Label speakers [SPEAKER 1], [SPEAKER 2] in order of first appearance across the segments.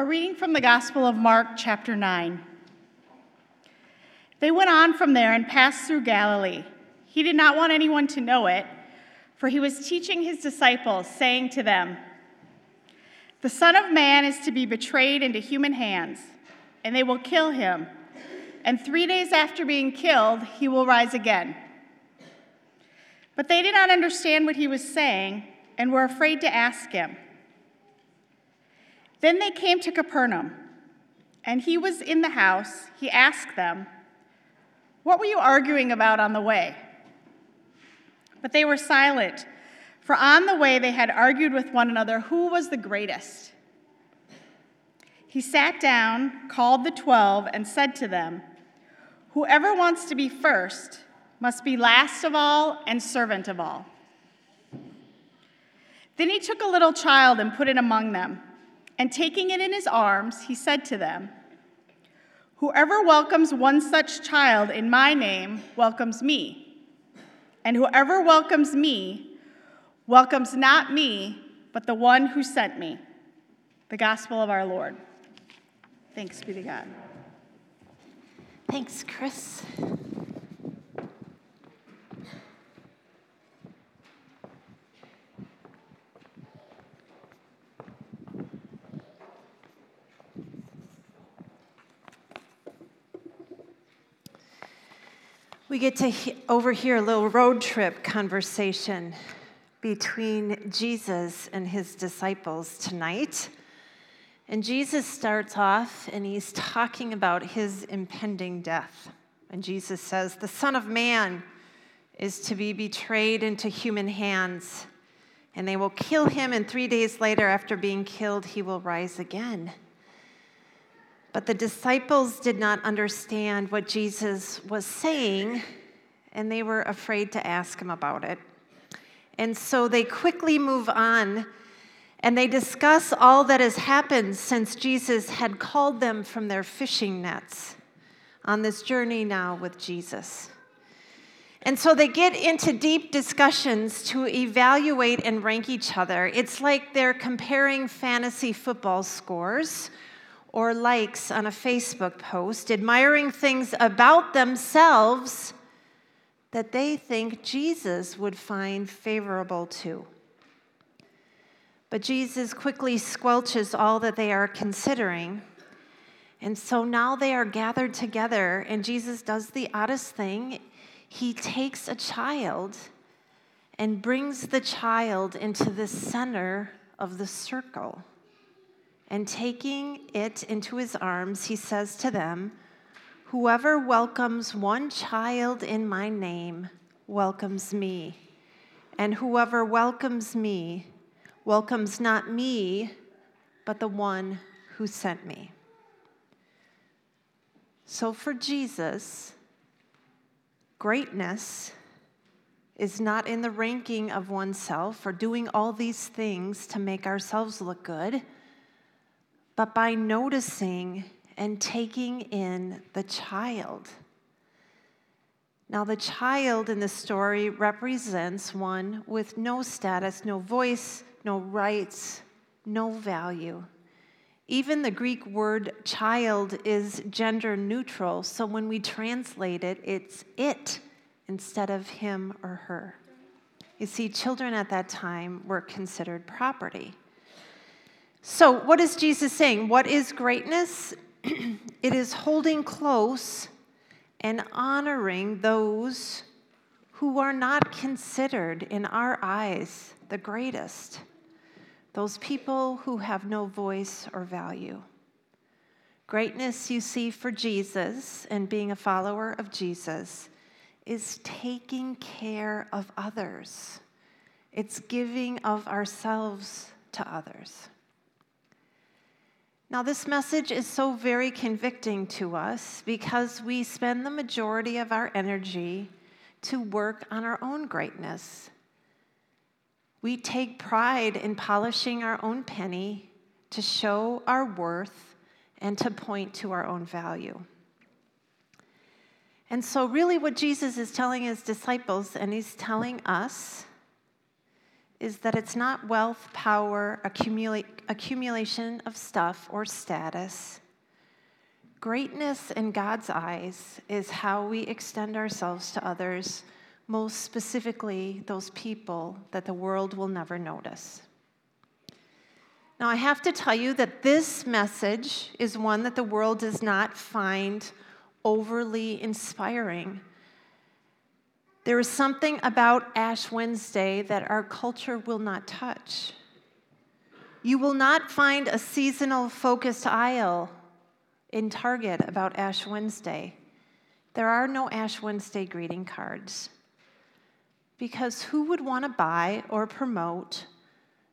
[SPEAKER 1] A reading from the Gospel of Mark, chapter 9. They went on from there and passed through Galilee. He did not want anyone to know it, for he was teaching his disciples, saying to them, The Son of Man is to be betrayed into human hands, and they will kill him, and three days after being killed, he will rise again. But they did not understand what he was saying and were afraid to ask him. Then they came to Capernaum, and he was in the house. He asked them, What were you arguing about on the way? But they were silent, for on the way they had argued with one another who was the greatest. He sat down, called the twelve, and said to them, Whoever wants to be first must be last of all and servant of all. Then he took a little child and put it among them. And taking it in his arms, he said to them, Whoever welcomes one such child in my name welcomes me. And whoever welcomes me welcomes not me, but the one who sent me. The gospel of our Lord. Thanks be to God.
[SPEAKER 2] Thanks, Chris. We get to he- overhear a little road trip conversation between Jesus and his disciples tonight. And Jesus starts off and he's talking about his impending death. And Jesus says, The Son of Man is to be betrayed into human hands, and they will kill him, and three days later, after being killed, he will rise again. But the disciples did not understand what Jesus was saying, and they were afraid to ask him about it. And so they quickly move on and they discuss all that has happened since Jesus had called them from their fishing nets on this journey now with Jesus. And so they get into deep discussions to evaluate and rank each other. It's like they're comparing fantasy football scores or likes on a Facebook post, admiring things about themselves that they think Jesus would find favorable to. But Jesus quickly squelches all that they are considering. And so now they are gathered together, and Jesus does the oddest thing. He takes a child and brings the child into the center of the circle. And taking it into his arms, he says to them, Whoever welcomes one child in my name welcomes me. And whoever welcomes me welcomes not me, but the one who sent me. So for Jesus, greatness is not in the ranking of oneself or doing all these things to make ourselves look good, but by noticing and taking in the child. Now, the child in the story represents one with no status, no voice, no rights, no value. Even the Greek word child is gender neutral, so when we translate it, it's it instead of him or her. You see, children at that time were considered property. So, what is Jesus saying? What is greatness? it is holding close and honoring those who are not considered in our eyes the greatest, those people who have no voice or value. Greatness, you see, for Jesus and being a follower of Jesus is taking care of others. It's giving of ourselves to others. Now, this message is so very convicting to us because we spend the majority of our energy to work on our own greatness. We take pride in polishing our own penny to show our worth and to point to our own value. And so, really, what Jesus is telling his disciples and he's telling us is that it's not wealth, power, accumula- accumulation of stuff, or status. Greatness in God's eyes is how we extend ourselves to others, most specifically those people that the world will never notice. Now, I have to tell you that this message is one that the world does not find overly inspiring. There is something about Ash Wednesday that our culture will not touch. You will not find a seasonal focused aisle in Target about Ash Wednesday. There are no Ash Wednesday greeting cards. Because who would want to buy or promote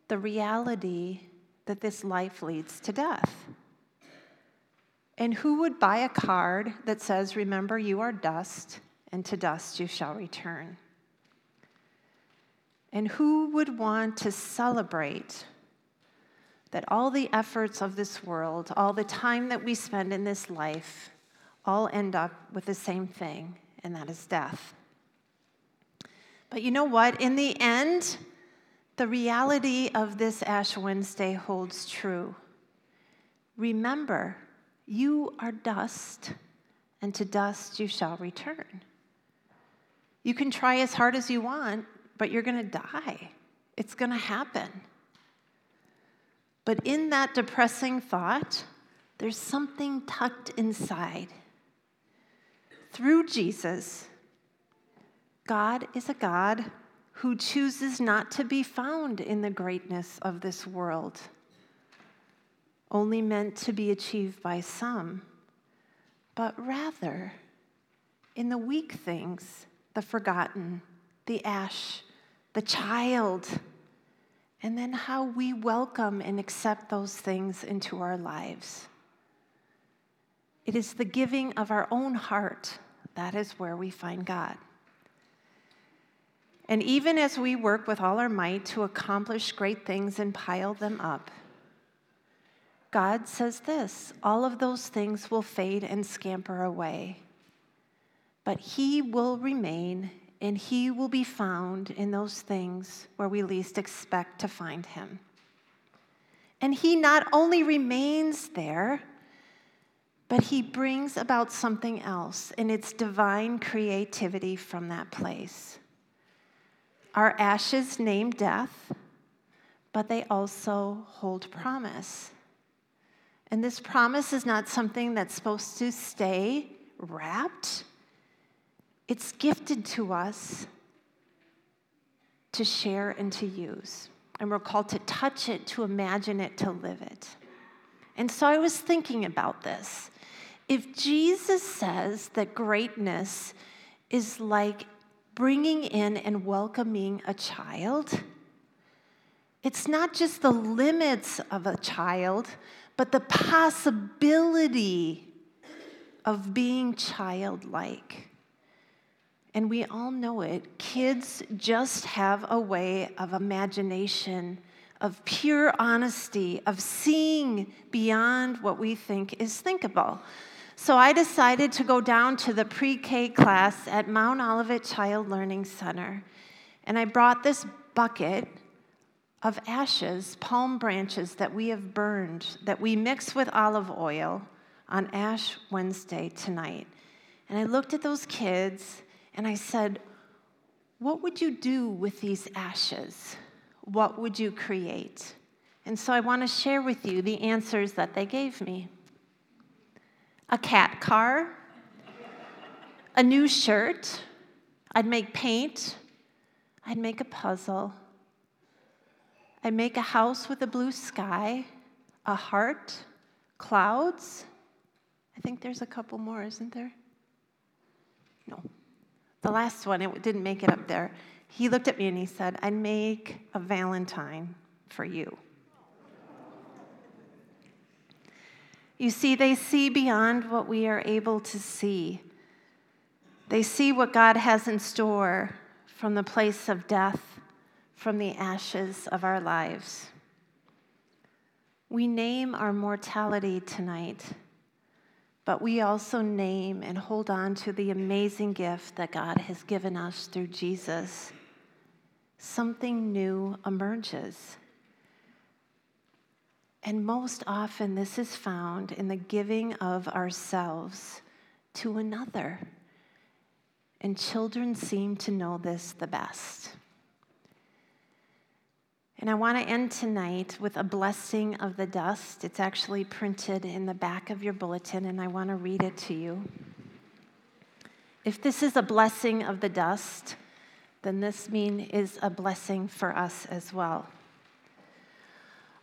[SPEAKER 2] the reality that this life leads to death? And who would buy a card that says, Remember, you are dust, and to dust you shall return? And who would want to celebrate that all the efforts of this world, all the time that we spend in this life, all end up with the same thing, and that is death? But you know what? In the end, the reality of this Ash Wednesday holds true. Remember, you are dust, and to dust you shall return. You can try as hard as you want, but you're going to die. It's going to happen. But in that depressing thought, there's something tucked inside. Through Jesus, God is a God who chooses not to be found in the greatness of this world, only meant to be achieved by some, but rather in the weak things, the forgotten, the ash, the child, and then how we welcome and accept those things into our lives. It is the giving of our own heart that is where we find God. And even as we work with all our might to accomplish great things and pile them up, God says this all of those things will fade and scamper away, but He will remain and He will be found in those things where we least expect to find Him. And He not only remains there, but He brings about something else, and it's divine creativity from that place. Our ashes name death, but they also hold promise. And this promise is not something that's supposed to stay wrapped, it's gifted to us to share and to use. And we're called to touch it, to imagine it, to live it. And so I was thinking about this. If Jesus says that greatness is like bringing in and welcoming a child, it's not just the limits of a child, but the possibility of being childlike. And we all know it. Kids just have a way of imagination, of pure honesty, of seeing beyond what we think is thinkable. So I decided to go down to the pre K class at Mount Olivet Child Learning Center. And I brought this bucket of ashes, palm branches that we have burned, that we mix with olive oil on Ash Wednesday tonight. And I looked at those kids and I said, What would you do with these ashes? What would you create? And so I want to share with you the answers that they gave me a cat car, a new shirt, I'd make paint, I'd make a puzzle, I'd make a house with a blue sky, a heart, clouds. I think there's a couple more, isn't there? No. The last one, it didn't make it up there. He looked at me and he said, I'd make a Valentine for you. You see, they see beyond what we are able to see. They see what God has in store from the place of death, from the ashes of our lives. We name our mortality tonight, but we also name and hold on to the amazing gift that God has given us through Jesus. something new emerges. And most often, this is found in the giving of ourselves to another. And children seem to know this the best. And I want to end tonight with a blessing of the dust. It's actually printed in the back of your bulletin, and I want to read it to you. If this is a blessing of the dust, then this mean is a blessing for us as well.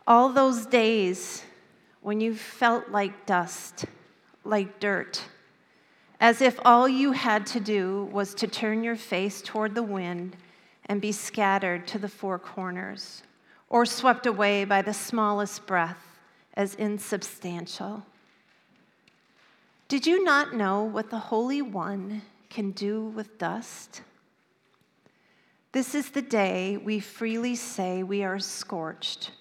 [SPEAKER 2] All those days when you felt like dust, like dirt, as if all you had to do was to turn your face toward the wind and be scattered to the four corners, or swept away by the smallest breath as insubstantial. Did you not know what the Holy One can do with dust? This is the day we freely say we are scorched.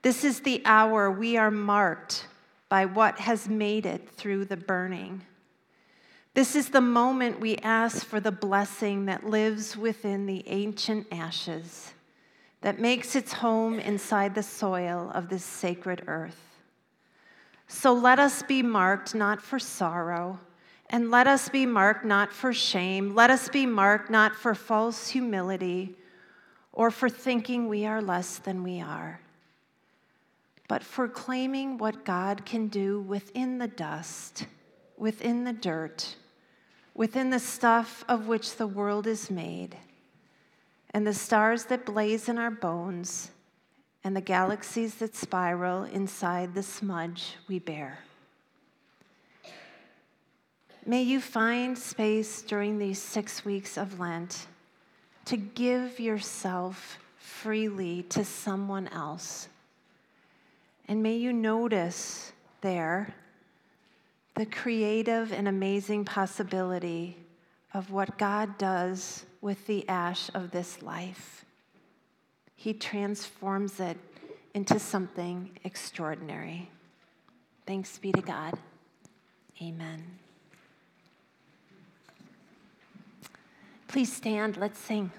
[SPEAKER 2] This is the hour we are marked by what has made it through the burning. This is the moment we ask for the blessing that lives within the ancient ashes, that makes its home inside the soil of this sacred earth. So let us be marked not for sorrow, and let us be marked not for shame, let us be marked not for false humility or for thinking we are less than we are, but for claiming what God can do within the dust, within the dirt within the stuff of which the world is made, and the stars that blaze in our bones, and the galaxies that spiral inside the smudge we bear. May you find space during these six weeks of Lent to give yourself freely to someone else. And may you notice there the creative and amazing possibility of what God does with the ash of this life. He transforms it into something extraordinary. Thanks be to God. Amen. Please stand, let's sing.